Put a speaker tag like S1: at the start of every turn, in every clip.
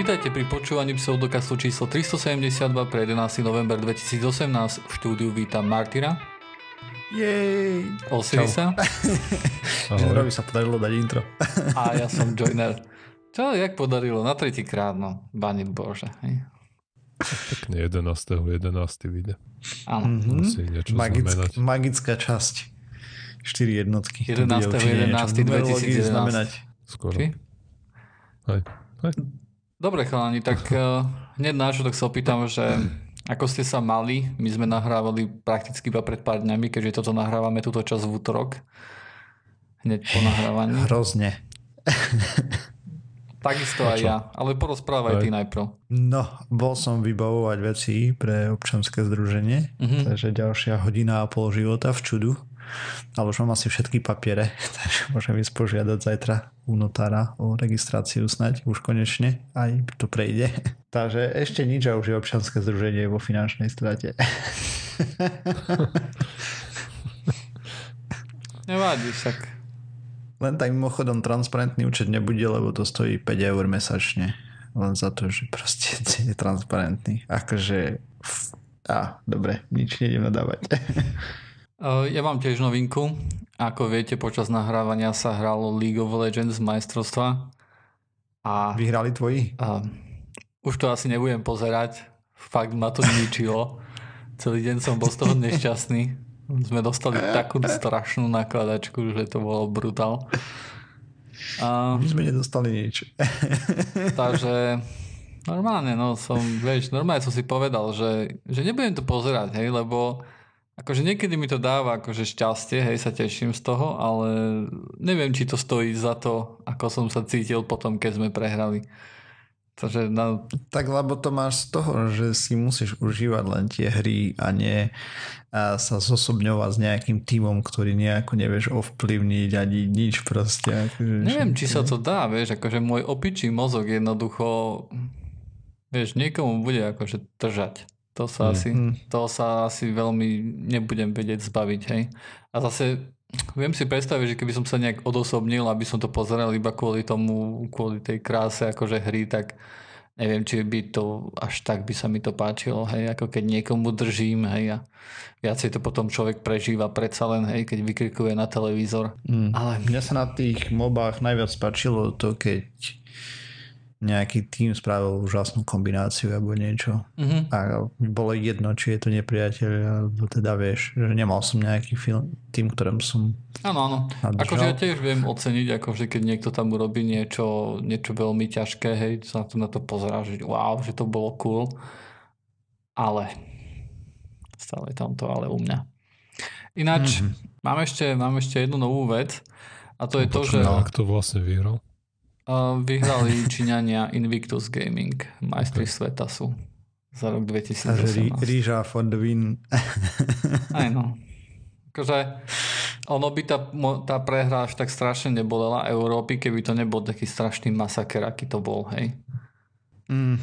S1: Vítajte pri počúvaní pseudokastu číslo 372 pre 11. november 2018. V štúdiu vítam Martina.
S2: Jej.
S1: Osirisa.
S2: Žerovi sa podarilo dať intro.
S1: A ja som Joiner. Čo, jak podarilo? Na tretí krát, no. Bani Bože. Hej.
S3: Pekne 11. 11. vyjde.
S1: Áno.
S2: Mhm. Magick, magická časť. 4 jednotky. To
S1: 11.
S2: bude určite niečo
S1: 11.
S2: v numerológii
S1: 2011.
S2: znamenať.
S3: Skoro.
S1: Či?
S3: Hej. Hej.
S1: Dobre chalani, tak uh, hneď čo, tak sa opýtam, že ako ste sa mali, my sme nahrávali prakticky iba pred pár dňami, keďže toto nahrávame túto čas v útorok. Hneď po nahrávaní.
S2: Hrozne.
S1: Takisto aj ja, ale porozprávaj
S3: Hej.
S1: ty najprv.
S2: No, bol som vybavovať veci pre občanské združenie,
S1: Mhm.
S2: takže ďalšia hodina a pol života v čudu. Ale už mám asi všetky papiere, takže môžem ísť požiadať zajtra u notára o registráciu snať, už konečne, aj to prejde. Takže ešte nič a už je občanské združenie vo finančnej strate.
S1: Nevadí však.
S2: Len tak mimochodom transparentný účet nebude, lebo to stojí 5 eur mesačne. Len za to, že proste je transparentný. Akože... Á, dobre, nič nejdem nadávať.
S1: Uh, Ja mám tiež novinku. Ako viete, počas nahrávania sa hralo League of Legends majstrovstva. A
S2: Vyhrali tvoji?
S1: uh, už to asi nebudem pozerať. Fakt ma to ničilo. Celý deň som bol z toho nešťastný. Sme dostali takú strašnú nakladačku, že to bolo brutál. A,
S2: My sme nedostali nič.
S1: takže normálne, no som, vieš, normálne som si povedal, že, že nebudem to pozerať, hej, lebo akože niekedy mi to dáva akože šťastie, hej, sa teším z toho, ale neviem, či to stojí za to, ako som sa cítil potom, keď sme prehrali. Takže na,
S2: Tak lebo to máš z toho, že si musíš užívať len tie hry a nie a sa zosobňovať s nejakým tímom, ktorý nejako nevieš ovplyvniť ani nič proste. Akože,
S1: neviem, či sa to dá, vieš, akože môj opičí mozog jednoducho, vieš, niekomu bude akože držať. To sa,
S3: Mm.
S1: asi,
S2: Mm.
S1: to sa asi veľmi nebudem vedieť zbaviť, hej. A zase viem si predstaviť, že keby som sa nejak odosobnil, aby som to pozeral iba kvôli tomu, kvôli tej kráse akože hry, tak neviem, či by to až tak by sa mi to páčilo, hej, ako keď niekomu držím, hej, a viacej to potom človek prežíva predsa len, hej, keď vykrikuje na televízor.
S2: Mm.
S1: Ale
S2: Mňa sa na tých mobách najviac páčilo to, keď nejaký tým spravil úžasnú kombináciu alebo niečo.
S1: mhm.
S2: A bolo jedno, či je to nepriateľ, alebo teda vieš, že nemal som nejaký film, tým, ktorým som
S1: Áno, áno. Akože ja tiež viem oceniť, akože keď niekto tam urobí niečo, niečo veľmi ťažké, hej, sa na to, na to pozerá, že wow, že to bolo cool. Ale stále tam to ale u mňa. Ináč,
S2: Mhm.
S1: mám, ešte, mám ešte jednu novú vec a to je to, že
S3: A kto vlastne vyhral?
S1: Uh, vyhrali Číňania Invictus Gaming, majstri sveta sú za rok
S2: Takže rí,
S1: 2018.
S2: ríža for the win.
S1: Aj no. Akože ono by tá, tá prehra až tak strašne nebolela Európy, keby to nebol taký strašný masaker, aký to bol, hej.
S2: Mm.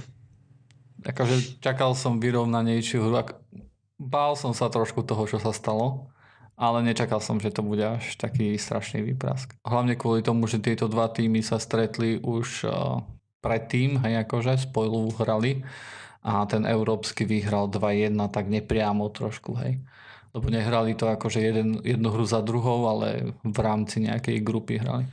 S1: Akože čakal som vyrovnanejšiu hru. Bál som sa trošku toho, čo sa stalo, ale nečakal som, že to bude až taký strašný výprask. Hlavne kvôli tomu, že tieto dva týmy sa stretli už uh, predtým, hej, akože spolu hrali a ten európsky vyhral 2-1 tak nepriamo trošku, hej. Lebo nehrali to akože jeden, jednu hru za druhou, ale v rámci nejakej grupy hrali.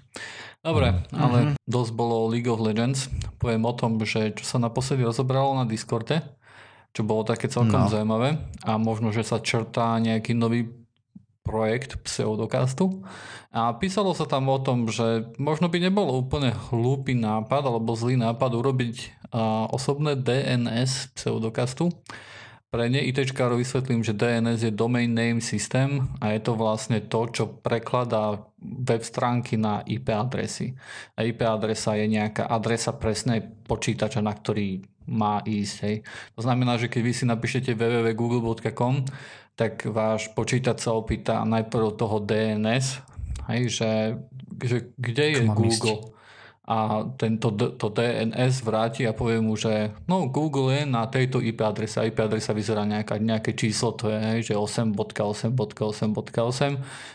S1: Dobre, ale dosť bolo League of Legends. Poviem o tom, že čo sa naposledy rozobralo na Discorde, čo bolo také celkom
S2: No.
S1: zaujímavé a možno, že sa črtá nejaký nový projekt pseudokastu a písalo sa tam o tom, že možno by nebolo úplne hlúpy nápad alebo zlý nápad urobiť a, osobné DNS pseudokastu. Pre ne-ITčkárov vysvetlím, že DNS je Domain Name System a je to vlastne to, čo prekladá web stránky na IP adresy. A IP adresa je nejaká adresa presnej počítača, na ktorý má ísť. Hej. To znamená, že keď vy si napíšete www.google.com, tak váš počítač sa opýta najprv toho DNS, hej, že, že kde je
S2: mám
S1: Google. A tento to DNS vráti a povie mu, že no Google je na tejto IP adrese. IP adresa vyzerá nejaká, nejaké číslo, to je hej, že 8.8.8.8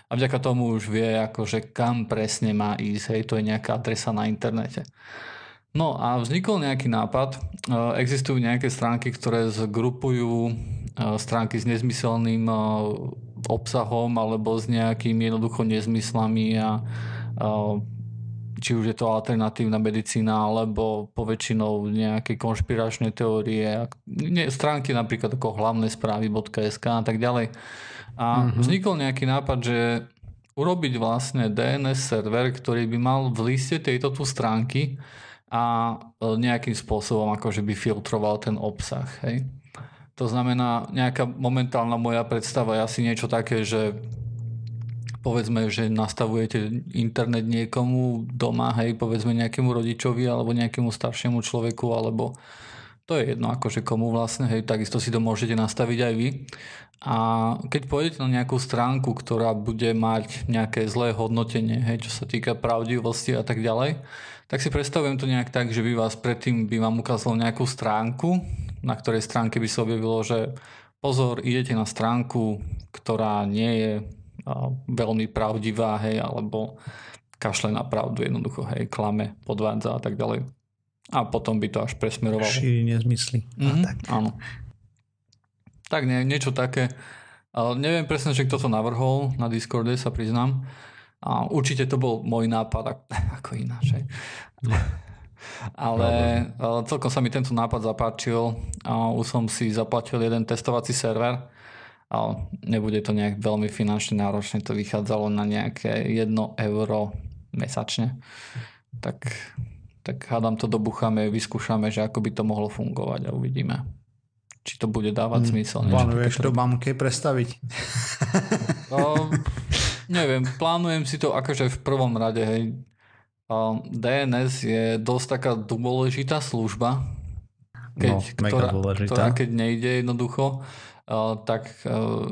S1: a vďaka tomu už vie, akože kam presne má ísť. Hej, to je nejaká adresa na internete. No a vznikol nejaký nápad. Existujú nejaké stránky, ktoré zgrupujú stránky s nezmyselným e, obsahom alebo s nejakými jednoducho nezmyslami a či už je to alternatívna medicína alebo poväčšinou nejaké konšpiračné teórie, stránky napríklad ako hlavné správy.sk a tak ďalej. A mm-hmm. vznikol nejaký nápad, že urobiť vlastne DNS server, ktorý by mal v liste tejto tu stránky a e, nejakým spôsobom akože by filtroval ten obsah. Hej. To znamená, nejaká momentálna moja predstava je asi niečo také, že povedzme, že nastavujete internet niekomu doma, hej, povedzme nejakému rodičovi alebo nejakému staršiemu človeku, alebo to je jedno akože komu vlastne, hej, takisto si to môžete nastaviť aj vy. A keď pôjdete na nejakú stránku, ktorá bude mať nejaké zlé hodnotenie, hej, čo sa týka pravdivosti a tak ďalej, tak si predstavujem to nejak tak, že by vás predtým by vám ukázalo nejakú stránku, na ktorej stránke by sa objavilo, že pozor, idete na stránku, ktorá nie je veľmi pravdivá, hej, alebo kašle na pravdu jednoducho, hej, klame, podvádza a tak ďalej. A potom by to až presmerovalo.
S2: Šíri nezmysly.
S1: Mm-hmm, tak. Áno. Tak nie, niečo také. Ale neviem presne, že kto to navrhol na Discorde, sa priznám. A určite to bol môj nápad, ako ináč. Ale celkom sa mi tento nápad zapáčil už som si zaplatil jeden testovací server. Ale nebude to nejak veľmi finančne náročné, to vychádzalo na nejaké 1 euro mesačne. Tak, tak hádam to dobucháme, vyskúšame, že ako by to mohlo fungovať a uvidíme či to bude dávať hmm. zmysel.
S2: Plánuješ to mamke predstaviť?
S1: No, neviem, plánujem si to akože v prvom rade, hej. DNS je dosť taká dôležitá služba, keď, no, ktorá, ktorá keď nejde jednoducho, tak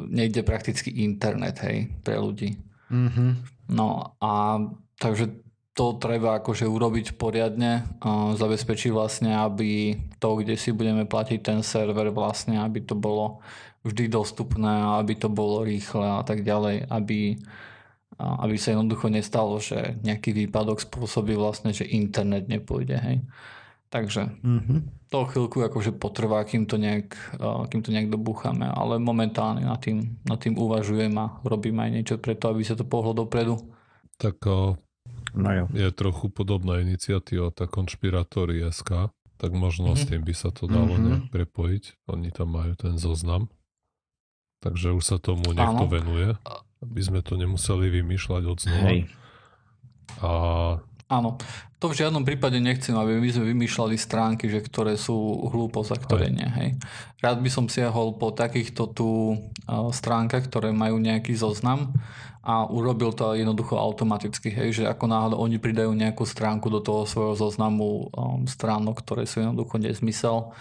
S1: nejde prakticky internet, hej, pre ľudí. Mm-hmm. No a takže to treba akože urobiť poriadne a zabezpečiť vlastne, aby to, kde si budeme platiť ten server vlastne, aby to bolo vždy dostupné, aby to bolo rýchle a tak ďalej, aby, aby sa jednoducho nestalo, že nejaký výpadok spôsobí vlastne, že internet nepôjde, hej. Takže mm-hmm. to chvíľku akože potrvá, kým to, nejak, kým to nejak dobúchame, ale momentálne nad tým, nad tým uvažujem a robím aj niečo preto, aby sa to pohlo dopredu.
S3: Tak No jo. Je trochu podobná iniciatíva, tá konšpiratóri SK, tak možno mm-hmm. s tým by sa to dalo mm-hmm. nejak prepojiť. Oni tam majú ten zoznam. Takže už sa tomu niekto Áno. venuje, aby sme to nemuseli vymýšľať od znova. Hej. A
S1: Áno, to v žiadnom prípade nechcem, aby my sme vymýšľali stránky, že ktoré sú hlúposť a ktoré nie. Hej. Rád by som siahol po takýchto tu stránkach, ktoré majú nejaký zoznam a urobil to jednoducho automaticky, hej, že ako náhle oni pridajú nejakú stránku do toho svojho zoznamu um, stránok, ktoré sú jednoducho nezmysel,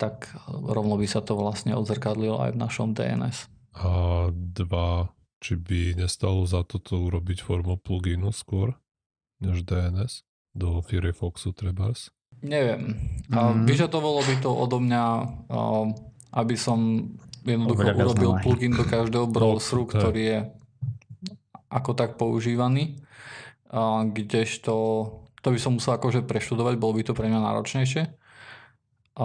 S1: tak rovno by sa to vlastne odzrkadlilo aj v našom DNS.
S3: A dva, či by nestalo za toto urobiť formou pluginu skôr? než DNS do Firefoxu trebárs?
S1: Neviem. Mm. Vyžadovalo by to odo mňa, aby som jednoducho Oveľa urobil plugin do každého no, browseru, ktorý je ako tak používaný, kdežto to by som musel akože preštudovať, bolo by to pre mňa náročnejšie. A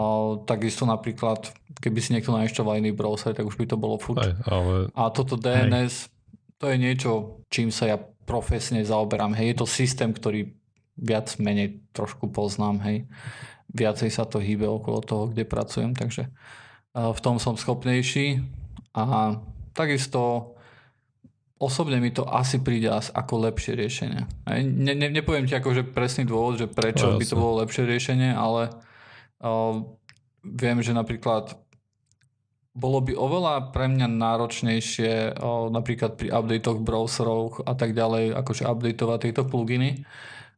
S1: takisto napríklad, keby si niekto nainštaloval iný browser, tak už by to bolo furt. Ale... A toto DNS, Aj. to je niečo, čím sa ja profesne zaoberám. Hej, je to systém, ktorý viac menej trošku poznám, hej. Viacej sa to hýbe okolo toho, kde pracujem, takže v tom som schopnejší a takisto osobne mi to asi príde ako lepšie riešenie. Ne, ne, nepoviem ti akože presný dôvod, že prečo no, by to bolo lepšie riešenie, ale viem, že napríklad bolo by oveľa pre mňa náročnejšie o, napríklad pri updatoch browserov a tak ďalej, akože updateovať tieto pluginy.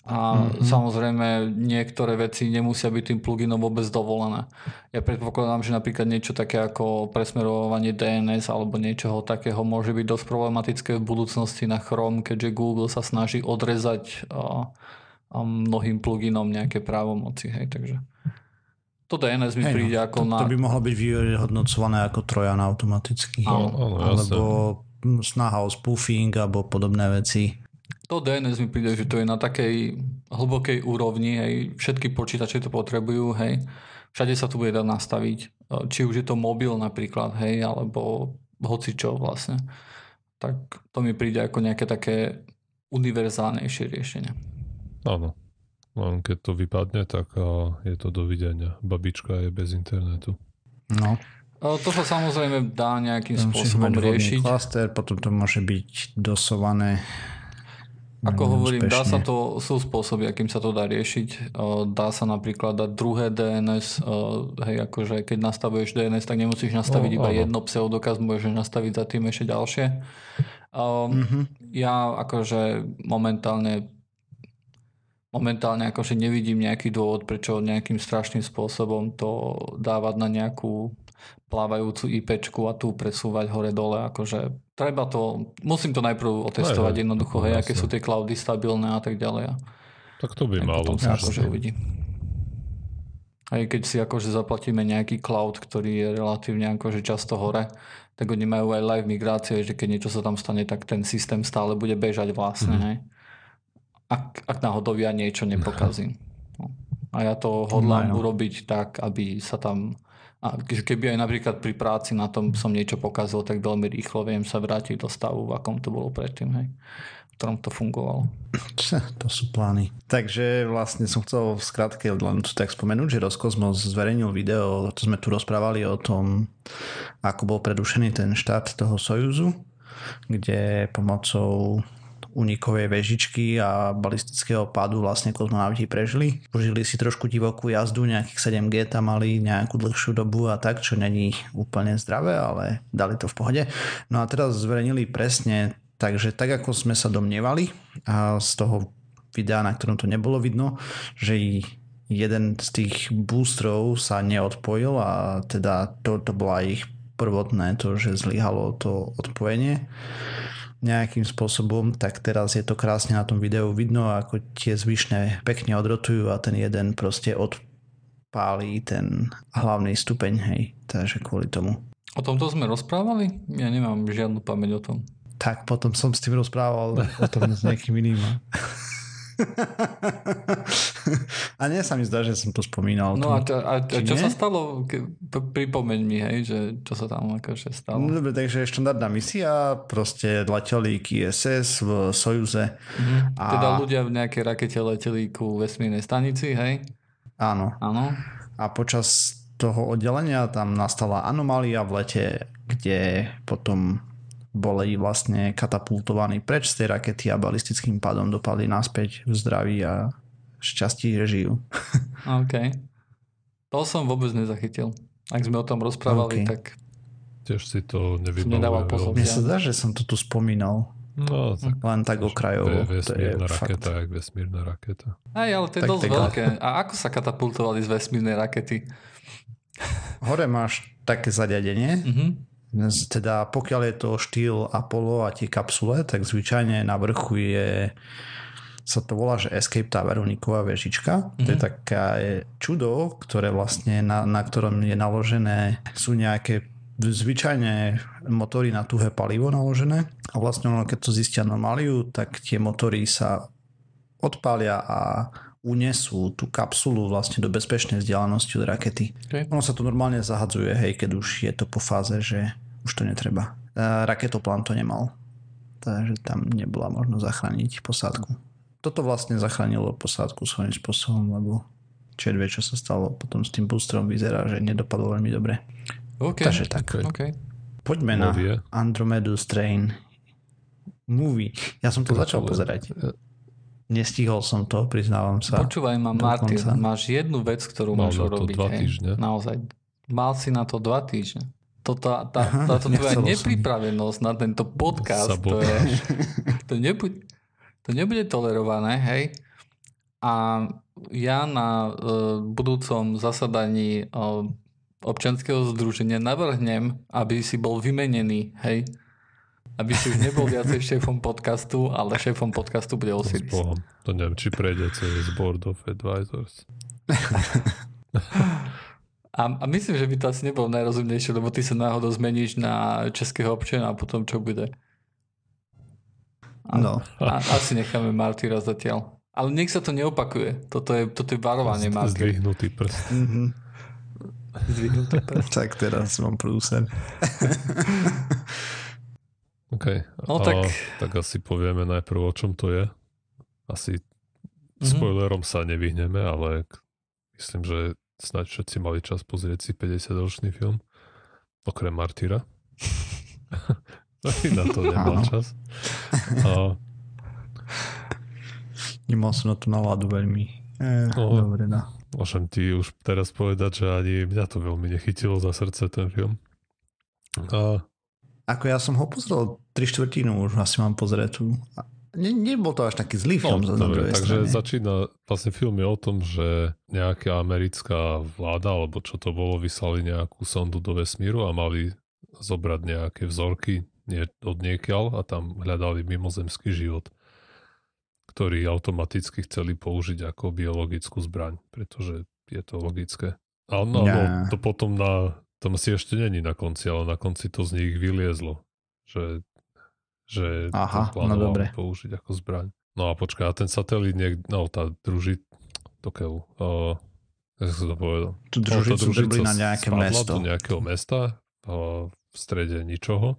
S1: A mm-hmm. samozrejme niektoré veci nemusia byť tým pluginom vôbec dovolené. Ja predpokladám, že napríklad niečo také ako presmerovanie DNS alebo niečoho takého môže byť dosť problematické v budúcnosti na Chrome, keďže Google sa snaží odrezať o, o mnohým pluginom nejaké právomoci. Hej, takže to DNS mi hey, príde no, ako
S2: to,
S1: na...
S2: To by mohlo byť vyhodnocované ako trojan automaticky.
S3: Áno, áno,
S2: alebo snaha o spoofing alebo podobné veci.
S1: to DNS mi príde, že to je na takej hlbokej úrovni, hej, všetky počítače to potrebujú, hej, všade sa tu bude dať nastaviť, e, či už je to mobil napríklad, hej, alebo hoci čo vlastne. Tak to mi príde ako nejaké také univerzálnejšie riešenie.
S3: Áno. Len keď to vypadne, tak je to dovidenia. Babička je bez internetu.
S2: No.
S1: To sa samozrejme dá nejakým spôsobom riešiť.
S2: Klaster, potom to môže byť dosované
S1: ako hovorím, dá sa to, sú spôsoby, akým sa to dá riešiť. Dá sa napríklad dať druhé DNS, hej, akože keď nastavuješ DNS, tak nemusíš nastaviť oh, iba oh. jedno pseudokaz, môžeš nastaviť za tým ešte ďalšie. mm-hmm. Ja akože momentálne momentálne akože nevidím nejaký dôvod, prečo nejakým strašným spôsobom to dávať na nejakú plávajúcu IPčku a tu presúvať hore-dole. Akože treba to, musím to najprv otestovať aj, jednoducho, hej, aké sú tie cloudy stabilné a tak ďalej.
S3: Tak to by malo.
S1: Potom sa akože uvidí. Aj keď si akože zaplatíme nejaký cloud, ktorý je relatívne akože často hore, tak oni majú aj live migrácie, že keď niečo sa tam stane, tak ten systém stále bude bežať vlastne, mm. hej. Ak, ak náhodou ja niečo nepokazím. No. A ja to hodlám no, no. urobiť tak, aby sa tam a keby aj napríklad pri práci na tom som niečo pokazil, tak veľmi rýchlo viem sa vrátiť do stavu, v akom to bolo predtým, hej, v ktorom to fungovalo.
S2: To sú plány. Takže vlastne som chcel v skratke len tak spomenúť, že Roskosmos zverejnil video, to sme tu rozprávali o tom, ako bol predušený ten štát toho Sojuzu, kde pomocou unikovej vežičky a balistického pádu vlastne kozmonauti prežili. Užili si trošku divokú jazdu, nejakých 7G tam mali nejakú dlhšiu dobu a tak, čo není úplne zdravé, ale dali to v pohode. No a teraz zverejnili presne, takže tak ako sme sa domnievali a z toho videa, na ktorom to nebolo vidno, že jeden z tých boostrov sa neodpojil a teda to, to bola ich prvotné to, že zlyhalo to odpojenie nejakým spôsobom, tak teraz je to krásne na tom videu vidno, ako tie zvyšné pekne odrotujú a ten jeden proste odpálí ten hlavný stupeň, hej, takže kvôli tomu.
S1: O tomto sme rozprávali? Ja nemám žiadnu pamäť o tom.
S2: Tak potom som s tým rozprával o tom s nejakým iným. a nie sa mi zdá, že som to spomínal.
S1: No a, čo, a, a čo sa stalo? Pripomeň mi, hej, že čo sa tam akože stalo.
S2: No dobre, takže štandardná misia, proste leteli ISS v Sojuze.
S1: Mhm. A... Teda ľudia v nejakej rakete leteli ku vesmírnej stanici, hej?
S2: Áno.
S1: Áno.
S2: A počas toho oddelenia tam nastala anomália v lete, kde potom boli vlastne katapultovaní preč z tej rakety a balistickým pádom dopadli naspäť v zdraví a šťastí, že žijú.
S1: OK. To som vôbec nezachytil. Ak sme o tom rozprávali, okay. tak...
S3: Tiež si to nevybavujem.
S2: Mne sa zdá, že som to tu spomínal.
S3: No, tak
S2: Len tak okrajovo.
S3: Vesmírna raketa, jak vesmírna raketa.
S1: Aj, ale to je tak, dosť tak, veľké. A ako sa katapultovali z vesmírnej rakety?
S2: Hore máš také zariadenie, mm-hmm teda pokiaľ je to štýl Apollo a tie kapsule, tak zvyčajne na vrchu je sa to volá, že Escape Tower, uniková vežička. Mm-hmm. To je mhm. taká čudo, ktoré vlastne na, na ktorom je naložené, sú nejaké zvyčajne motory na tuhé palivo naložené a vlastne ono, keď to zistia anomáliu, tak tie motory sa odpália a unesú tú kapsulu vlastne do bezpečnej vzdialenosti od rakety. Okay. Ono sa to normálne zahadzuje, hej, keď už je to po fáze, že už to netreba. Raketoplán to nemal, takže tam nebola možnosť zachrániť posádku. Toto vlastne zachránilo posádku svojím spôsobom, lebo čer vie, čo sa stalo potom s tým boostrom, vyzerá, že nedopadlo veľmi dobre.
S1: Okay.
S2: Takže tak.
S1: Okay.
S2: Poďme na Andromeda Strain movie. Ja som to začal pozerať. Nestihol som to, priznávam sa.
S1: Počúvaj ma, Martin, máš jednu vec, ktorú Mal môžeš robiť. Dva týždne. Hej, naozaj. Mal si na to dva týždne. Toto, tá, táto tvoja nepripravenosť na tento podcast, to, je, to, nebude, to nebude tolerované, hej. A ja na uh, budúcom zasadaní uh, občanského združenia navrhnem, aby si bol vymenený, hej aby si už nebol viacej šéfom podcastu, ale šéfom podcastu bude Osiris.
S3: No, to neviem, či prejde cez Board of Advisors.
S1: a, a myslím, že by to asi nebolo najrozumnejšie, lebo ty sa náhodou zmeníš na českého občana a potom čo bude?
S2: No.
S1: A, asi necháme Martyra zatiaľ. Ale nech sa to neopakuje. Toto je, toto je varovanie Martyr.
S3: Zdvihnutý prst.
S2: Mm-hmm.
S1: Zdvihnutý prst.
S2: tak teraz mám prúser.
S3: OK.
S1: No
S3: a,
S1: tak...
S3: tak asi povieme najprv, o čom to je. Asi mm-hmm. spoilerom sa nevyhneme, ale myslím, že snáď všetci mali čas pozrieť si 50-ročný film. Okrem Martyra. na to nemal čas. A...
S2: Nemal som na to náladu veľmi. Eh, no, dobre, no.
S3: Môžem ti už teraz povedať, že ani mňa to veľmi nechytilo za srdce ten film. A
S2: ako ja som ho pozrel tri štvrtinu, už asi mám pozretú. Ne, nebol to až taký zlý film. No,
S3: dobre, takže strane. začína, vlastne film je o tom, že nejaká americká vláda, alebo čo to bolo, vyslali nejakú sondu do vesmíru a mali zobrať nejaké vzorky nie, od niekiaľ a tam hľadali mimozemský život, ktorý automaticky chceli použiť ako biologickú zbraň, pretože je to logické. A no, no, to potom na tam si ešte není na konci, ale na konci to z nich vyliezlo. Že, že
S2: Aha, to no dobre.
S3: použiť ako zbraň. No a počkaj, a ten satelit, niek- no tá druži, to keľu, uh, jak sa to povedal?
S2: Tu družicu, no, družica na nejaké mesto.
S3: do nejakého mesta uh, v strede ničoho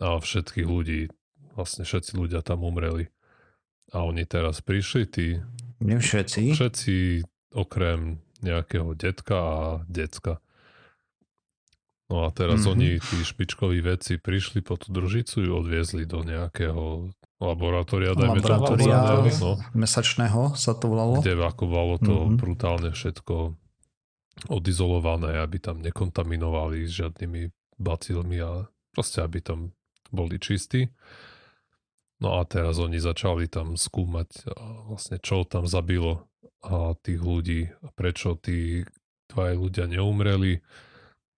S3: a všetkých ľudí, vlastne všetci ľudia tam umreli. A oni teraz prišli, tí...
S2: Nie všetci.
S3: Všetci okrem nejakého detka a decka. No a teraz mm-hmm. oni, tí špičkoví vedci, prišli po tú družicu, ju odviezli do nejakého laboratória, dajme
S2: laboratória no, mesačného sa to volalo.
S3: Kde ako bolo to mm-hmm. brutálne všetko odizolované, aby tam nekontaminovali s žiadnymi bacilmi a proste aby tam boli čistí. No a teraz oni začali tam skúmať vlastne čo tam zabilo a tých ľudí a prečo tí dva ľudia neumreli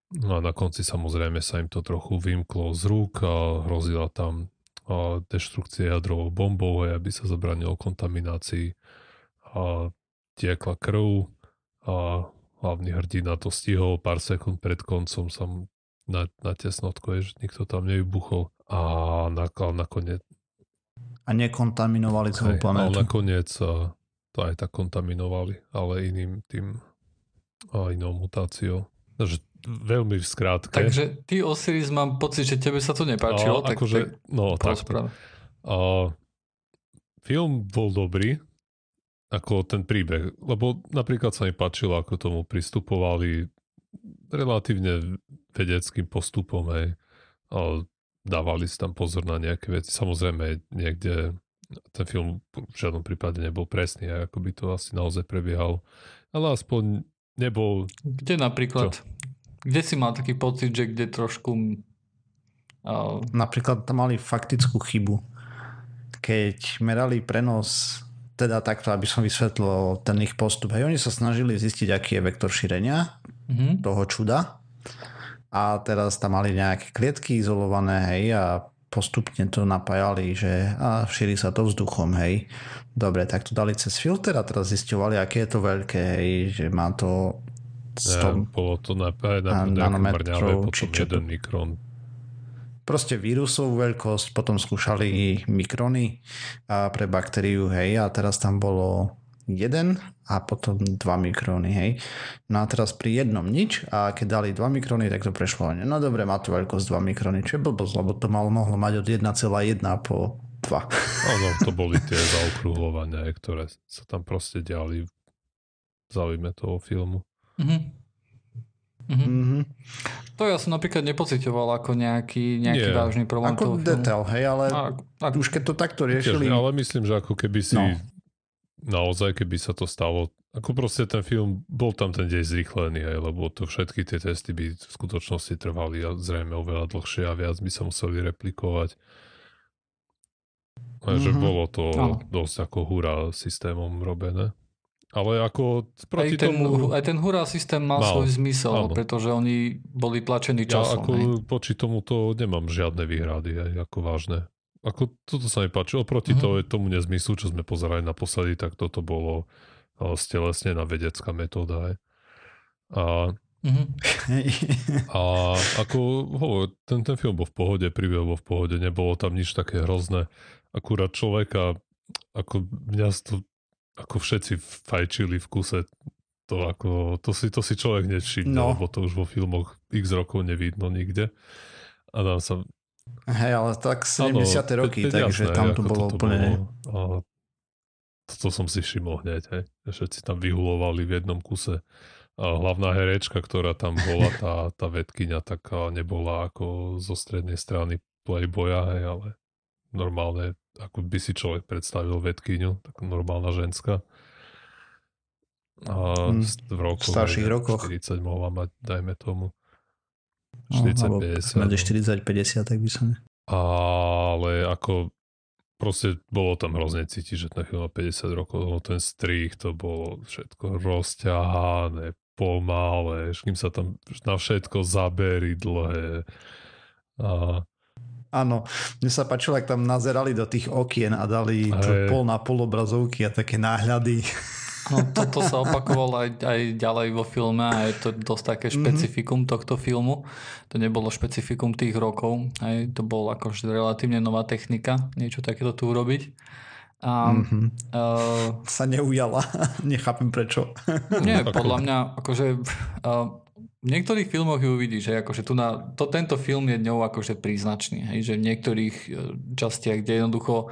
S3: No a na konci samozrejme sa im to trochu vymklo z rúk a hrozila tam deštrukcia jadrovou bombou, aby sa zabranilo kontaminácii a tiekla krv a hlavný hrdina to stihol pár sekúnd pred koncom sa na, na tesnotko je, že nikto tam nevybuchol a na, nakoniec
S2: a nekontaminovali celú planetu.
S3: Ale nakoniec to aj tak kontaminovali, ale iným tým a inou mutáciou. Takže veľmi v skrátke.
S1: Takže ty Osiris mám pocit, že tebe sa to nepáčilo.
S3: A, tak, akože, tak, no tak. A, film bol dobrý, ako ten príbeh, lebo napríklad sa mi páčilo, ako tomu pristupovali relatívne vedeckým postupom, hej. A dávali si tam pozor na nejaké veci. Samozrejme, niekde ten film v žiadnom prípade nebol presný, ako by to asi naozaj prebiehal. Ale aspoň nebol...
S1: Kde napríklad? Čo? Kde si mal taký pocit, že kde trošku...
S2: Uh... Napríklad tam mali faktickú chybu. Keď merali prenos, teda takto, aby som vysvetlil ten ich postup. Hej, oni sa snažili zistiť, aký je vektor šírenia mm-hmm. toho čuda. A teraz tam mali nejaké klietky izolované, hej, a postupne to napájali, že a šíri sa to vzduchom, hej. Dobre, tak to dali cez filter a teraz zistovali, aké je to veľké, hej, že má to
S3: 100 ja, bolo to na, na, na nanometrov, či čo to... mikron.
S2: Proste vírusovú veľkosť, potom skúšali mikrony a pre baktériu, hej, a teraz tam bolo jeden a potom 2 mikróny, hej. No a teraz pri jednom nič a keď dali 2 mikróny, tak to prešlo. No dobre, má to veľkosť 2 mikróny, čo je blbosť, lebo to malo, mohlo mať od 1,1 po 2.
S3: Áno, to boli tie zaokrúhľovania, ktoré sa tam proste diali v záujme toho filmu. Mm-hmm.
S1: Mm-hmm. To ja som napríklad nepocitoval ako nejaký, nejaký Nie. vážny problém.
S2: Ako detail, hej, ale a, a, už keď to takto riešili...
S3: Ale myslím, že ako keby si no naozaj, keby sa to stalo, ako proste ten film, bol tam ten dej zrýchlený, aj, lebo to všetky tie testy by v skutočnosti trvali a zrejme oveľa dlhšie a viac by sa museli replikovať. A mm-hmm. že bolo to no. dosť ako hurá systémom robené. Ale ako
S1: proti aj ten, tomu... Aj ten hurá systém mal, mal svoj zmysel, áno. pretože oni boli tlačení časom.
S3: Ja ako voči tomu to nemám žiadne výhrady, aj ako vážne. Ako toto sa mi páči. Oproti mm-hmm. to, tomu nezmyslu, čo sme pozerali naposledy, tak toto bolo stelesnená vedecká metóda. Aj. A, mm-hmm. a ako hovor, ten, ten film bol v pohode, príbeh bol v pohode, nebolo tam nič také hrozné. akurát človeka, ako mňa to, ako všetci fajčili v kuse, to, ako, to, si, to si človek nevšimne, no. lebo to už vo filmoch x rokov nevidno nikde. A tam sa...
S2: Hej, ale tak 70. Ano, roky, takže jasné, tam to bolo úplne... Bolo,
S3: a to som si všimol hneď, hej. Všetci tam vyhulovali v jednom kuse. A hlavná herečka, ktorá tam bola, tá, tá vedkynia, tak nebola ako zo strednej strany playboya, hej, ale normálne, ako by si človek predstavil vedkyňu, tak normálna ženská. A hmm, v roku,
S2: v starších rokoch.
S3: 40 mohla mať, dajme tomu. 40,
S2: no, 50. 40, 50, tak by som...
S3: Ale ako proste bolo tam hrozne cítiť, že ten film má 50 rokov, lebo ten strich to bolo všetko rozťahané, pomalé, kým sa tam na všetko zaberí dlhé. A
S2: Áno, mne sa páčilo, ak tam nazerali do tých okien a dali to pol na pol obrazovky a také náhľady.
S1: No toto sa opakovalo aj, aj ďalej vo filme a je to dosť také mhm. špecifikum mm-hmm. tohto filmu. To nebolo špecifikum tých rokov, aj to bol akože relatívne nová technika, niečo takéto tu urobiť.
S2: A, mm-hmm. uh, sa neujala, nechápem prečo.
S1: Nie, podľa mňa akože uh, v niektorých filmoch ju uvidíš, že akože tu na, to, tento film je ňou akože príznačný, hej, že v niektorých častiach, kde jednoducho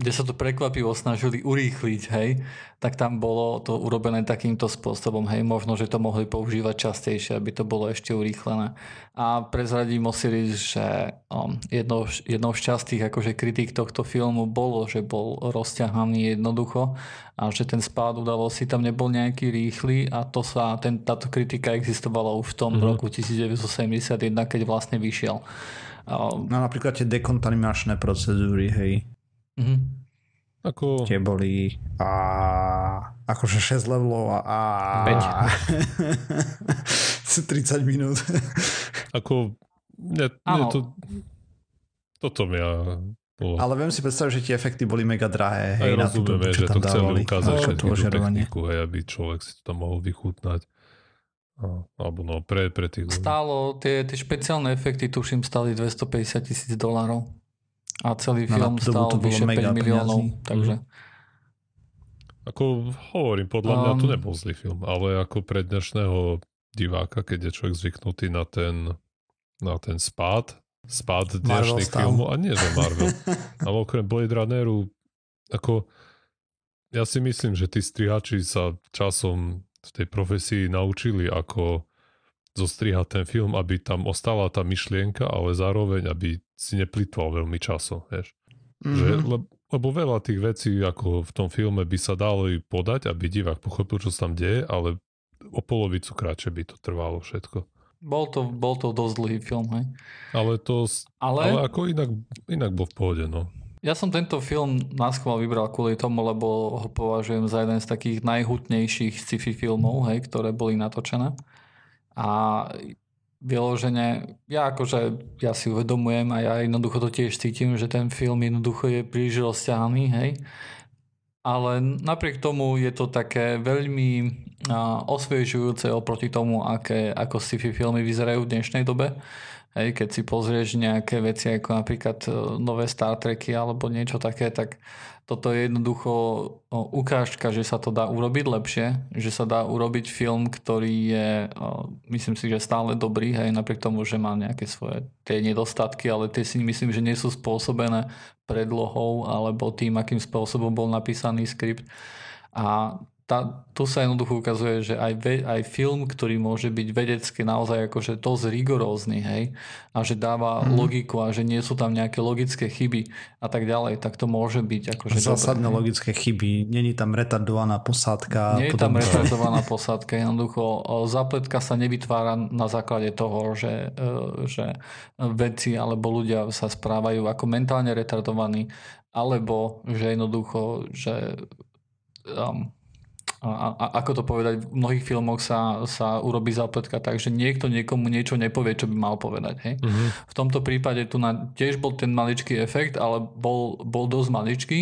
S1: kde sa to prekvapivo snažili urýchliť, hej, tak tam bolo to urobené takýmto spôsobom, hej, možno, že to mohli používať častejšie, aby to bolo ešte urýchlené. A prezradím Osiris, že um, jednou, jednou z častých akože kritik tohto filmu bolo, že bol rozťahaný jednoducho a že ten spád udalosti tam nebol nejaký rýchly a to sa, ten, táto kritika existovala už v tom mm-hmm. roku 1971, keď vlastne vyšiel.
S2: No napríklad tie dekontanimačné procedúry, hej. Mm-hmm.
S3: Ako...
S2: Tie boli a akože 6 levelov a, a 30 minút.
S3: Ako ne, ne, to, toto mi ja
S2: bolo. Ale viem si predstaviť, že tie efekty boli mega drahé. Hej,
S3: Aj rozumieme, že to chceli ukázať všetky tú techniku, hej, aby človek si to tam mohol vychutnať. Alebo no, pre, pre tých.
S1: Stálo, tie, tie špeciálne efekty, tuším, stali 250 tisíc dolárov. A celý no, film stal vyše 5 miliónov, peniazí. takže... Mhm.
S3: Ako hovorím, podľa mňa um, to nebol zlý film, ale ako pre dnešného diváka, keď je človek zvyknutý na ten, na ten spád, spád dnešných filmov, a nie že Marvel, ale okrem Blade Runneru, ako ja si myslím, že tí strihači sa časom v tej profesii naučili, ako zostrihať ten film, aby tam ostala tá myšlienka, ale zároveň, aby si neplitval veľmi časom, vieš. Mm-hmm. Že, le, lebo veľa tých vecí, ako v tom filme by sa dalo podať, aby divák pochopil, čo sa tam deje, ale o polovicu kratšie by to trvalo všetko.
S1: Bol to, bol to dosť dlhý film, hej.
S3: Ale to, ale, ale ako inak, inak bol v pohode, no.
S1: Ja som tento film náschval vybral kvôli tomu, lebo ho považujem za jeden z takých najhutnejších sci-fi filmov, hej, ktoré boli natočené. A vyložene, ja akože, ja si uvedomujem a ja jednoducho to tiež cítim, že ten film jednoducho je príliš rozťahaný, hej. Ale napriek tomu je to také veľmi osviežujúce oproti tomu, aké, ako sci-fi filmy vyzerajú v dnešnej dobe. Hej, keď si pozrieš nejaké veci ako napríklad e, nové Star Treky alebo niečo také, tak toto je jednoducho ukážka, že sa to dá urobiť lepšie, že sa dá urobiť film, ktorý je, myslím si, že stále dobrý, hej, napriek tomu, že má nejaké svoje tie nedostatky, ale tie si myslím, že nie sú spôsobené predlohou alebo tým, akým spôsobom bol napísaný skript. A tá, tu sa jednoducho ukazuje, že aj, ve, aj film, ktorý môže byť vedecky naozaj akože dosť rigorózny, hej, a že dáva mm. logiku a že nie sú tam nejaké logické chyby a tak ďalej, tak to môže byť akože
S2: Zásadné dobré, logické chyby, není tam retardovaná posádka.
S1: Nie je tam retardovaná posádka, jednoducho zapletka sa nevytvára na základe toho, že, e, že vedci alebo ľudia sa správajú ako mentálne retardovaní, alebo že jednoducho, že um, a, a ako to povedať, v mnohých filmoch sa, sa urobí zápletka tak, že niekto niekomu niečo nepovie, čo by mal povedať. Hej? Uh-huh. V tomto prípade tu na, tiež bol ten maličký efekt, ale bol, bol dosť maličký.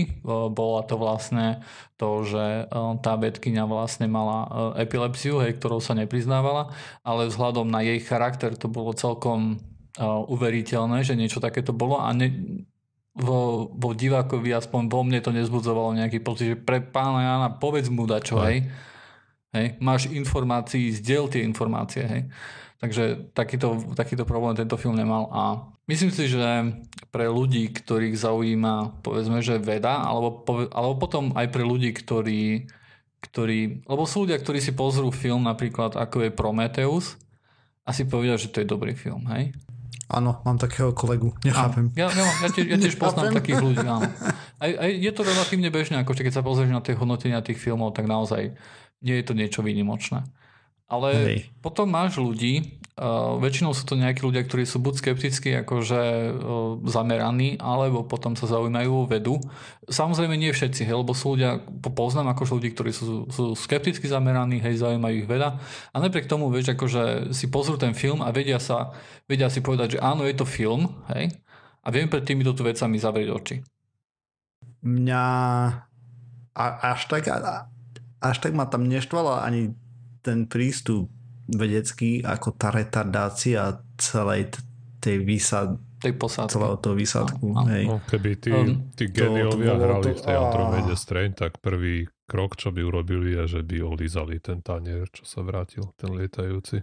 S1: Bola to vlastne to, že tá vedkynia vlastne mala epilepsiu, hej, ktorou sa nepriznávala, ale vzhľadom na jej charakter to bolo celkom uveriteľné, že niečo takéto bolo a ne, vo, vo divákovi, aspoň vo mne to nezbudzovalo nejaký pocit, že pre pána Jana povedz mu dačo, hej. hej. Máš informácií, zdieľ tie informácie, hej. Takže takýto, takýto problém tento film nemal a myslím si, že pre ľudí, ktorých zaujíma povedzme, že veda, alebo, alebo potom aj pre ľudí, ktorí, ktorí, lebo sú ľudia, ktorí si pozrú film napríklad ako je Prometheus a si povedia, že to je dobrý film, hej?
S2: Áno, mám takého kolegu, nechápem.
S1: Ja, ja, ja, tiež, ja tiež poznám takých ľudí, áno. Aj, aj je to relatívne bežné, ako keď sa pozrieš na tie hodnotenia tých filmov, tak naozaj nie je to niečo výnimočné. Ale Hej. potom máš ľudí, uh, väčšinou sú to nejakí ľudia, ktorí sú buď skepticky akože uh, zameraní, alebo potom sa zaujímajú o vedu. Samozrejme nie všetci, hej, lebo sú ľudia, poznám akože ľudí, ktorí sú, sú skepticky zameraní, hej, zaujímajú ich veda. A napriek tomu, vieš, akože si pozrú ten film a vedia, sa, vedia si povedať, že áno, je to film, hej, a viem pred týmito tu vecami zavrieť oči.
S2: Mňa a, až tak, a, až tak ma tam neštvala ani ten prístup vedecký ako tá retardácia celej tej výsad
S1: tej posádky.
S2: celého toho výsadku. No, hej.
S3: No, keby tí, um, tí geniovia hrali to, v tej Andromede Strain, tak prvý krok, čo by urobili, je, že by olízali ten tanier, čo sa vrátil, ten lietajúci.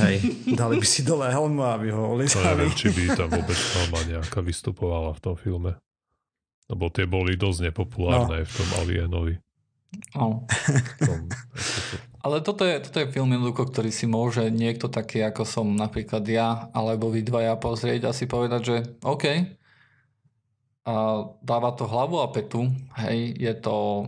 S2: Hej, dali by si dole helmu, aby ho olízali.
S3: To neviem, či by tam vôbec helma nejaká vystupovala v tom filme. Lebo tie boli dosť nepopulárne no. v tom Alienovi.
S1: Oh. Ale toto je, toto je film jednoducho, ktorý si môže niekto taký, ako som napríklad ja, alebo vy dvaja pozrieť a si povedať, že OK, a dáva to hlavu a petu, hej, je to,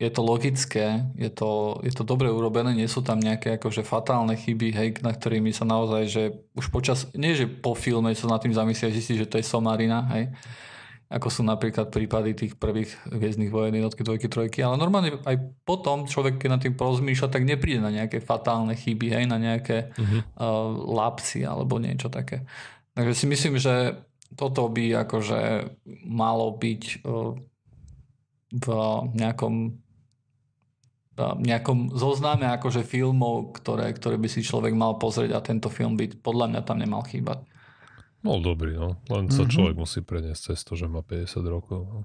S1: je to logické, je to, je to dobre urobené, nie sú tam nejaké akože fatálne chyby, hej, na ktorými sa naozaj, že už počas, nie že po filme sa nad tým zamyslia, zistí, že to je somarina, hej, ako sú napríklad prípady tých prvých hviezdnych vojen, jednotky, dvojky, trojky, ale normálne aj potom človek, keď nad tým porozmýšľa, tak nepríde na nejaké fatálne chyby, hej, na nejaké uh-huh. uh, lapsy alebo niečo také. Takže si myslím, že toto by akože malo byť uh, v nejakom uh, nejakom zozname akože filmov, ktoré, ktoré by si človek mal pozrieť a tento film by podľa mňa tam nemal chýbať.
S3: No dobrý, no. Len sa mm-hmm. človek musí preniesť cez to, že má 50 rokov. No.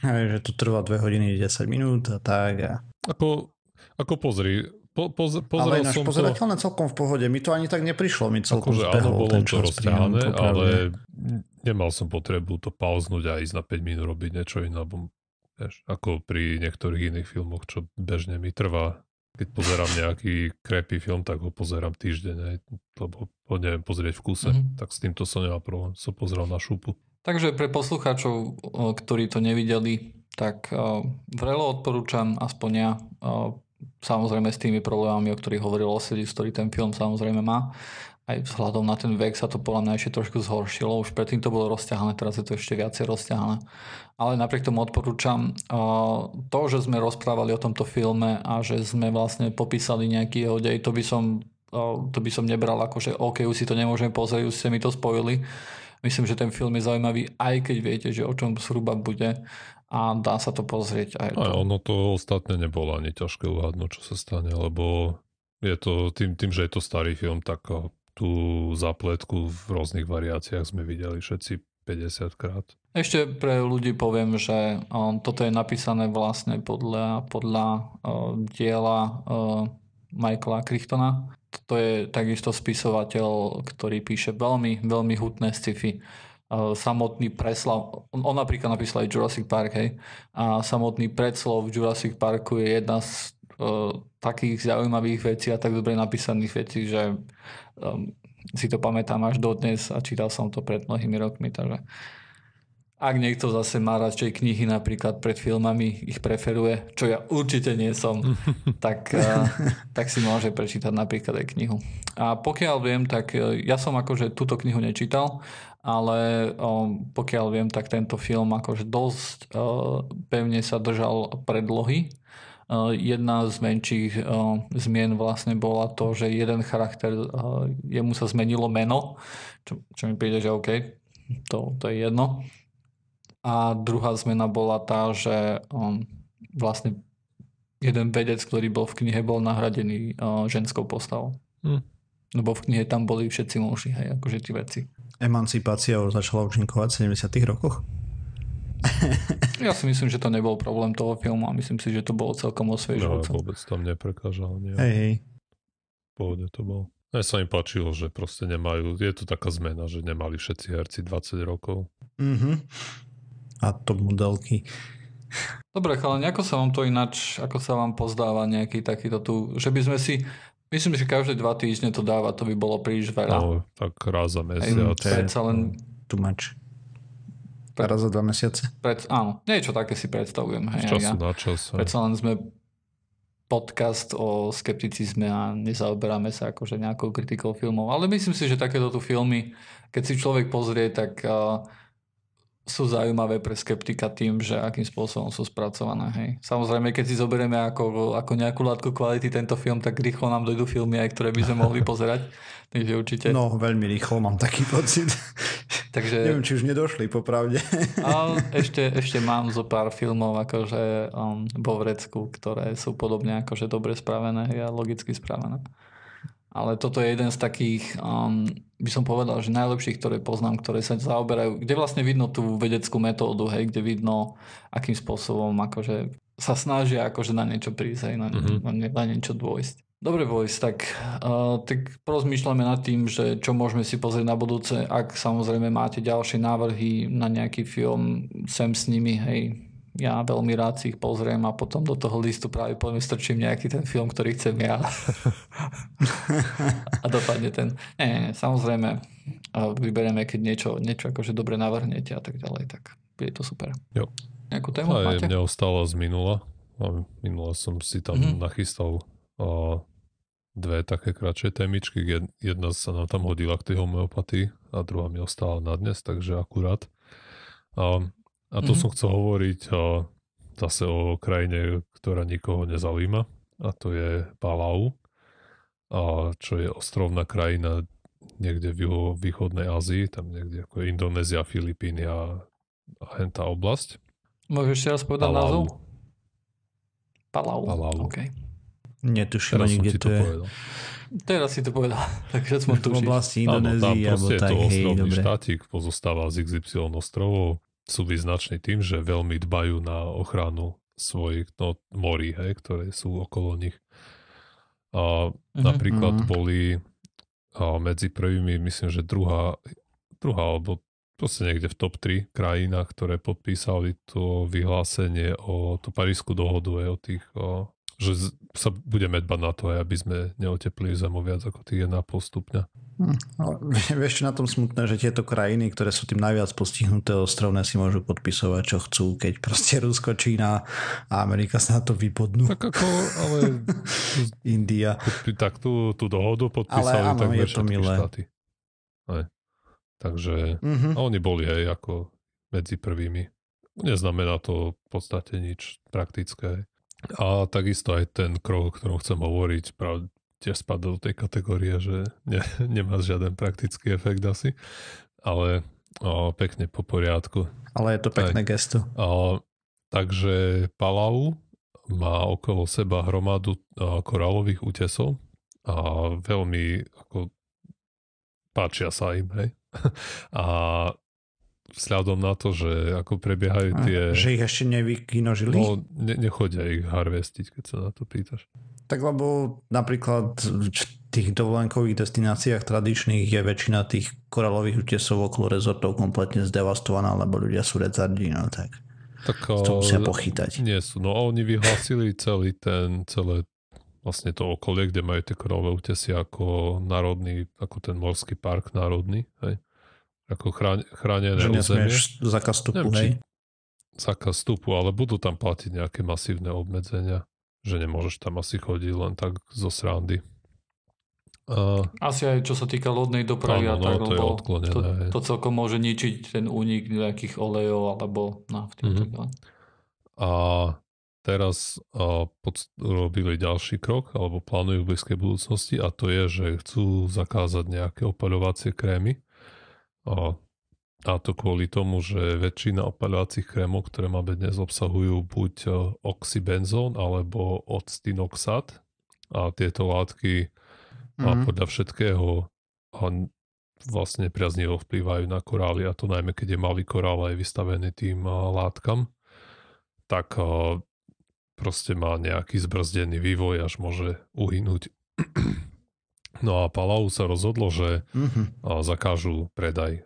S2: Aj, že to trvá 2 hodiny 10 minút a tak. A...
S3: Ako, ako pozri, po, poz,
S2: ale ináč som pozerateľné to... celkom v pohode. Mi to ani tak neprišlo. Mi celkom
S3: akože áno, bolo to rozťahané, ale nemal som potrebu to pauznúť a ísť na 5 minút robiť niečo iné. Lebo, vieš, ako pri niektorých iných filmoch, čo bežne mi trvá keď pozerám nejaký krepý film, tak ho pozerám týždeň, aj, lebo ho neviem pozrieť v kuse, mm-hmm. tak s týmto som nemá problém, som pozeral na šupu.
S1: Takže pre poslucháčov, ktorí to nevideli, tak vrelo odporúčam, aspoň ja, samozrejme s tými problémami, o ktorých hovoril Osedis, ktorý ten film samozrejme má, aj vzhľadom na ten vek sa to podľa mňa ešte trošku zhoršilo. Už predtým to bolo rozťahané, teraz je to ešte viacej rozťahané. Ale napriek tomu odporúčam to, že sme rozprávali o tomto filme a že sme vlastne popísali nejaký jeho dej, to by som, to by som nebral ako, že OK, už si to nemôžem pozrieť, už ste mi to spojili. Myslím, že ten film je zaujímavý, aj keď viete, že o čom zhruba bude a dá sa to pozrieť. Aj to.
S3: Ono to ostatné nebolo ani ťažké uhádnuť, čo sa stane, lebo je to tým, tým, že je to starý film, tak tú zapletku v rôznych variáciách sme videli všetci 50 krát.
S1: Ešte pre ľudí poviem, že toto je napísané vlastne podľa, podľa uh, diela uh, Michaela Crichtona. To je takisto spisovateľ, ktorý píše veľmi, veľmi hutné sci-fi. Uh, samotný preslav, on, on napríklad napísal aj Jurassic Park, hej, a samotný predslov v Jurassic Parku je jedna z takých zaujímavých vecí a tak dobre napísaných vecí, že um, si to pamätám až dodnes a čítal som to pred mnohými rokmi, takže ak niekto zase má radšej knihy napríklad pred filmami, ich preferuje, čo ja určite nie som, tak, uh, tak si môže prečítať napríklad aj knihu. A pokiaľ viem, tak uh, ja som akože túto knihu nečítal, ale um, pokiaľ viem, tak tento film akože dosť uh, pevne sa držal predlohy jedna z menších eh, zmien vlastne bola to, že jeden charakter, eh, jemu sa zmenilo meno, čo, čo mi príde, že OK, to, to je jedno. A druhá zmena bola tá, že vlastne jeden vedec, ktorý bol v knihe, bol nahradený ženskou postavou. Hmm. Lebo v knihe tam boli všetci muži, hej, akože tí veci.
S2: emancipácia začala účinkovať v 70 rokoch?
S1: ja si myslím, že to nebol problém toho filmu a myslím si, že to bolo celkom osviežujúce.
S3: No, vôbec tam neprekážal. Nie.
S2: Hej, hej.
S3: Pohode to bol. Mne sa im páčilo, že proste nemajú, je to taká zmena, že nemali všetci herci 20 rokov.
S2: Mhm. A to modelky.
S1: Dobre, ale ako sa vám to ináč, ako sa vám pozdáva nejaký takýto tu, že by sme si, myslím, že každé dva týždne to dáva, to by bolo príliš veľa.
S3: No, tak raz za mesiac.
S1: Ej, predsa len...
S2: Too much. Raz za dva mesiace?
S1: Pred, áno, niečo také si predstavujem. Hej,
S3: Z času
S1: ja.
S3: na čas.
S1: Predsa len sme podcast o skepticizme a nezaoberáme sa akože nejakou kritikou filmov. Ale myslím si, že takéto tu filmy, keď si človek pozrie, tak uh, sú zaujímavé pre skeptika tým, že akým spôsobom sú spracované. Hej. Samozrejme, keď si zoberieme ako, ako nejakú látku kvality tento film, tak rýchlo nám dojdú filmy aj, ktoré by sme mohli pozerať. Takže určite...
S2: No, veľmi rýchlo mám taký pocit. Takže... Neviem, či už nedošli, popravde.
S1: Ale ešte, ešte mám zo pár filmov akože um, vo vrecku, ktoré sú podobne akože dobre spravené a logicky spravené. Ale toto je jeden z takých, um, by som povedal, že najlepších, ktoré poznám, ktoré sa zaoberajú, kde vlastne vidno tú vedeckú metódu, hej, kde vidno, akým spôsobom akože sa snažia akože na niečo prísť, hej, na, mm-hmm. na, na niečo dôjsť. Dobre, boys, tak, uh, tak porozmýšľame nad tým, že čo môžeme si pozrieť na budúce. Ak samozrejme máte ďalšie návrhy na nejaký film, sem s nimi, hej, ja veľmi rád si ich pozriem a potom do toho listu práve poviem strčím nejaký ten film, ktorý chcem ja. a dopadne ten. Nie, nie, samozrejme vyberieme, keď niečo, niečo akože dobre navrhnete a tak ďalej, tak je to super.
S3: Jo.
S1: Nejakú tému
S3: a
S1: máte?
S3: mňa ostala z minula. Minula som si tam mm-hmm. nachystal a dve také kratšie témičky. Jedna sa nám tam hodila k tej homeopatii a druhá mi ostala na dnes, takže akurát. A a to mm-hmm. som chcel hovoriť o, zase o krajine, ktorá nikoho nezaujíma a to je Palau, a čo je ostrovná krajina niekde v juho východnej Ázii, tam niekde ako Indonézia, Filipíny a, a hentá oblasť.
S1: Môžeš ešte raz povedať Palau. názov? Palau.
S3: Palau.
S1: Okay.
S2: Netuším ani, kde to, to je.
S1: Povedal. Teraz si to povedal, takže som
S2: tušiť. V oblasti Indonézie,
S3: alebo tak, hej, dobre. štátik, pozostáva z XY ostrovov sú vyznační tým, že veľmi dbajú na ochranu svojich no, morí, hej, ktoré sú okolo nich. A mm-hmm. napríklad mm-hmm. boli a medzi prvými, myslím, že druhá, druhá alebo proste niekde v top 3 krajinách, ktoré podpísali to vyhlásenie o tú parísku dohodu aj o tých o, že sa budeme dbať na to, aby sme neoteplili zemu viac ako tých 1,5 stupňa.
S2: Hm, ale vieš, na tom smutné, že tieto krajiny, ktoré sú tým najviac postihnuté ostrovné, si môžu podpisovať, čo chcú, keď proste Rusko, Čína a Amerika sa na to vypodnú.
S3: Tak ako, ale...
S2: India.
S3: Tak tú, tú dohodu podpísali ale áno, tak je to milé. štáty. Aj. Takže mm-hmm. a oni boli aj ako medzi prvými. Neznamená to v podstate nič praktické. A takisto aj ten krok, o ktorom chcem hovoriť, tiež spadá do tej kategórie, že ne, nemá žiaden praktický efekt asi, ale o, pekne po poriadku.
S2: Ale je to pekné aj, gesto.
S3: O, takže Palau má okolo seba hromadu o, korálových útesov a veľmi ako, páčia sa im, hej. A vzhľadom na to, že ako prebiehajú tie...
S2: A, že ich ešte nevykinožili?
S3: No, ne, nechodia ich harvestiť, keď sa na to pýtaš.
S2: Tak lebo napríklad v tých dovolenkových destináciách tradičných je väčšina tých koralových útesov okolo rezortov kompletne zdevastovaná, lebo ľudia sú rezardi, no tak. Tak to musia pochytať.
S3: Nie sú. No a oni vyhlásili celý ten, celé vlastne to okolie, kde majú tie koralové útesy ako národný, ako ten morský park národný, hej ako chránené že územie.
S2: zákaz vstupu, hej?
S3: Zákaz vstupu, ale budú tam platiť nejaké masívne obmedzenia, že nemôžeš tam asi chodiť len tak zo srandy.
S1: Uh, Asi aj čo sa týka lodnej dopravy
S3: áno,
S1: a tak,
S3: no, to,
S1: lebo
S3: to,
S1: to celkom môže ničiť ten únik nejakých olejov alebo nafty. Mm-hmm.
S3: A teraz uh, pod, robili ďalší krok, alebo plánujú v blízkej budúcnosti a to je, že chcú zakázať nejaké opaľovacie krémy, a, a to kvôli tomu, že väčšina opaľovacích krémov, ktoré máme dnes, obsahujú buď e, oxybenzón alebo octinoxat a tieto látky mm-hmm. a mhm. podľa všetkého a vlastne priaznivo vplývajú na korály a to najmä keď je malý korál aj vystavený tým látkam, tak proste má nejaký zbrzdený vývoj, až môže uhynúť. No a Palau sa rozhodlo, že mm-hmm. zakážu predaj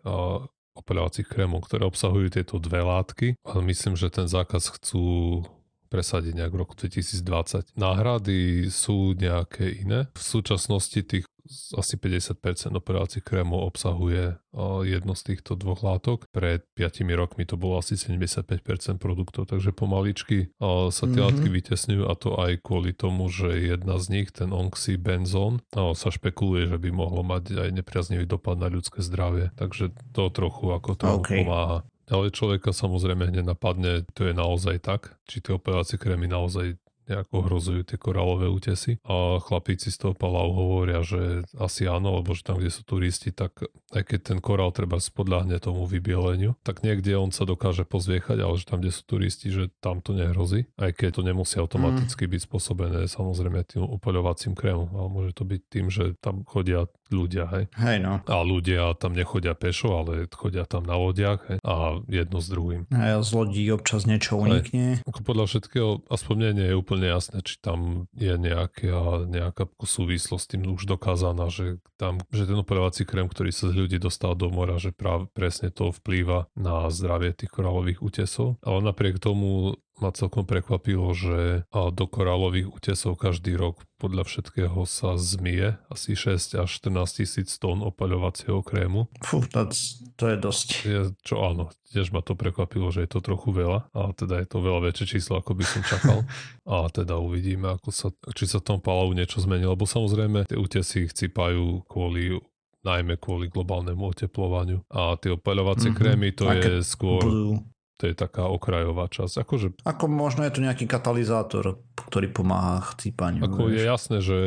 S3: opeľovacích krémov, ktoré obsahujú tieto dve látky. Ale myslím, že ten zákaz chcú presadiť nejak v roku 2020. Náhrady sú nejaké iné. V súčasnosti tých asi 50% operácií krémov obsahuje jedno z týchto dvoch látok. Pred 5 rokmi to bolo asi 75% produktov, takže pomaličky sa tie mm-hmm. látky vytesňujú a to aj kvôli tomu, že jedna z nich, ten oxybenzón, sa špekuluje, že by mohlo mať aj nepriaznivý dopad na ľudské zdravie. Takže to trochu ako to okay. pomáha. Ale človeka samozrejme hneď napadne, to je naozaj tak, či tie operácie krémy naozaj nejako ohrozujú tie korálové útesy. A chlapíci z toho Palau hovoria, že asi áno, lebo že tam, kde sú turisti, tak aj keď ten korál treba spodľahne tomu vybieleniu, tak niekde on sa dokáže pozviechať, ale že tam, kde sú turisti, že tam to nehrozí. Aj keď to nemusí automaticky mm. byť spôsobené samozrejme tým upaľovacím krémom, ale môže to byť tým, že tam chodia ľudia, hej.
S2: Hej no.
S3: A ľudia tam nechodia pešo, ale chodia tam na lodiach, hej. A jedno s druhým.
S2: A z lodí občas niečo unikne.
S3: Ako podľa všetkého, aspoň mne nie je úplne jasné, či tam je nejaká, nejaká súvislosť s tým už dokázaná, že tam, že ten operovací krém, ktorý sa z ľudí dostal do mora, že práve presne to vplýva na zdravie tých korálových útesov. Ale napriek tomu ma celkom prekvapilo, že do korálových útesov každý rok podľa všetkého sa zmije asi 6 až 14 tisíc tón opaľovacieho krému.
S2: Fú, to je dosť.
S3: Je, čo áno, tiež ma to prekvapilo, že je to trochu veľa, a teda je to veľa väčšie číslo, ako by som čakal. a teda uvidíme, ako sa, či sa v tom Palau niečo zmení, lebo samozrejme tie útesy chcípajú kvôli najmä kvôli globálnemu oteplovaniu. A tie opaľovacie mm-hmm. krémy to je skôr... Budú to je taká okrajová časť. Akože,
S2: Ako možno je to nejaký katalizátor, ktorý pomáha chcípaniu.
S3: Ako vieš. je jasné, že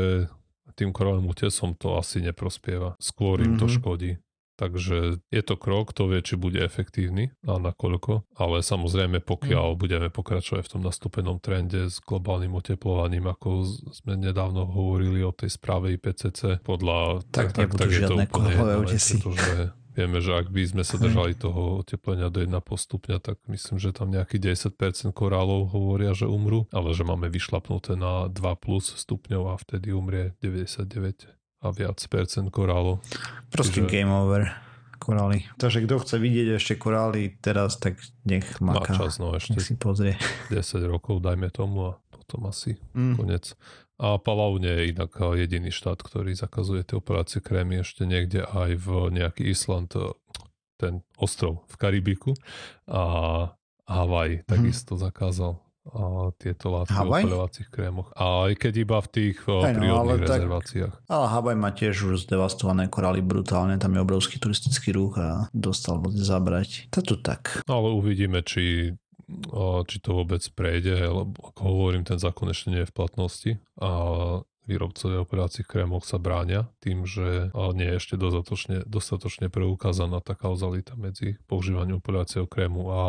S3: tým korovým útesom to asi neprospieva. Skôr im mm-hmm. to mhm. škodí. Takže je to krok, to vie, či bude efektívny a nakoľko. Ale samozrejme, pokiaľ mm. budeme pokračovať v tom nastúpenom trende s globálnym oteplovaním, ako sme nedávno hovorili o tej správe IPCC, podľa...
S2: Tak, tak, tak, tak je to úplne jedno, pretože
S3: Vieme, že ak by sme sa držali toho oteplenia do 1,5 stupňa, tak myslím, že tam nejakých 10% korálov hovoria, že umrú, ale že máme vyšlapnuté na 2 plus stupňov a vtedy umrie 99 a viac percent korálov.
S2: Proste Čiže... game over korály. Takže kto chce vidieť ešte korály teraz, tak nech maká.
S3: Má čas, no ešte.
S2: Nech si pozrie.
S3: 10 rokov, dajme tomu a potom asi mm. konec. A Palau nie je inak jediný štát, ktorý zakazuje tie operácie krémy ešte niekde aj v nejaký Island, e, ten ostrov v Karibiku a Havaj mhm. takisto hmm. zakázal a tieto látky Havaj? v opeľovacích krémoch. A aj keď iba v tých hey no, prírodných ale rezerváciách.
S2: Tak, ale Havaj má tiež už zdevastované korály brutálne, tam je obrovský turistický ruch a dostal zabrať. To tu tak.
S3: No, ale uvidíme, či či to vôbec prejde, lebo ako hovorím, ten zákon ešte nie je v platnosti. A výrobcovia operácií krémov sa bráňa tým, že nie je ešte dostatočne, dostatočne preukázaná tá kauzalita medzi používaním operáciou krému a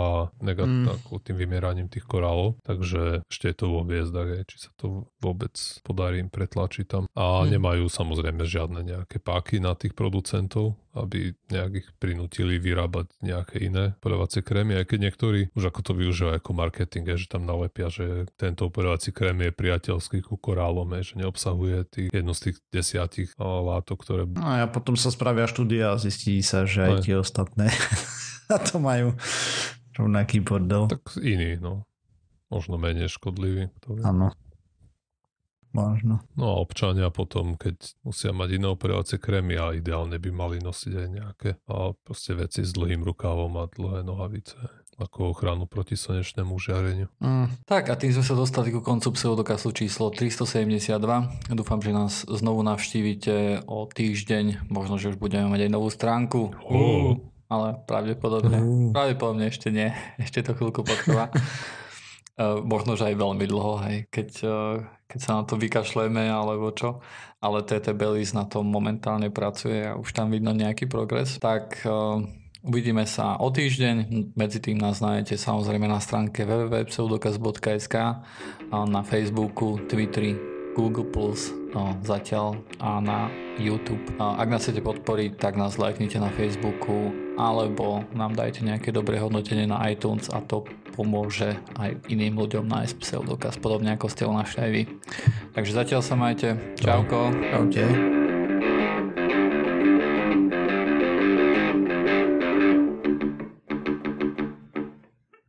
S3: negat- mm. tým vymieraním tých korálov. Takže ešte je to vo hviezdach, či sa to vôbec podarí im pretlačiť tam. A mm. nemajú samozrejme žiadne nejaké páky na tých producentov, aby nejak ich prinútili vyrábať nejaké iné operovacie krémy, aj keď niektorí už ako to využívajú ako marketing, že tam nalepia, že tento operovací krém je priateľský ku korálom, že neobsahuje tých, jednu z tých desiatich látok, ktoré...
S2: No a potom sa spravia štúdia a zistí sa, že aj, aj tie ostatné a to majú rovnaký bordel.
S3: Tak iný, no. Možno menej škodlivý.
S2: Áno. Možno.
S3: No a občania potom, keď musia mať iné operovacie krémy a ideálne by mali nosiť aj nejaké a proste veci s dlhým rukávom a dlhé nohavice ako ochranu proti slnečnému žiareniu.
S1: Mm. Tak a tým sme sa dostali ku koncu pseudokasu číslo 372. Dúfam, že nás znovu navštívite o týždeň. Možno, že už budeme mať aj novú stránku. Uh. Ale pravdepodobne, uh. pravdepodobne ešte nie. Ešte to chvíľku potrvá. Uh, možno, že aj veľmi dlho, hej, keď, uh, keď sa na to vykašleme alebo čo, ale TT Belis na tom momentálne pracuje a už tam vidno nejaký progres, tak uh, uvidíme sa o týždeň, medzi tým nás nájdete samozrejme na stránke www.pseudokaz.sk na Facebooku, Twitteri Google+, no, zatiaľ a na YouTube. Ak nás chcete podporiť, tak nás lajknite na Facebooku alebo nám dajte nejaké dobré hodnotenie na iTunes a to pomôže aj iným ľuďom nájsť pseudokaz, podobne ako ste ho našli aj vy. Takže zatiaľ sa majte. Čauko.
S2: Čaute.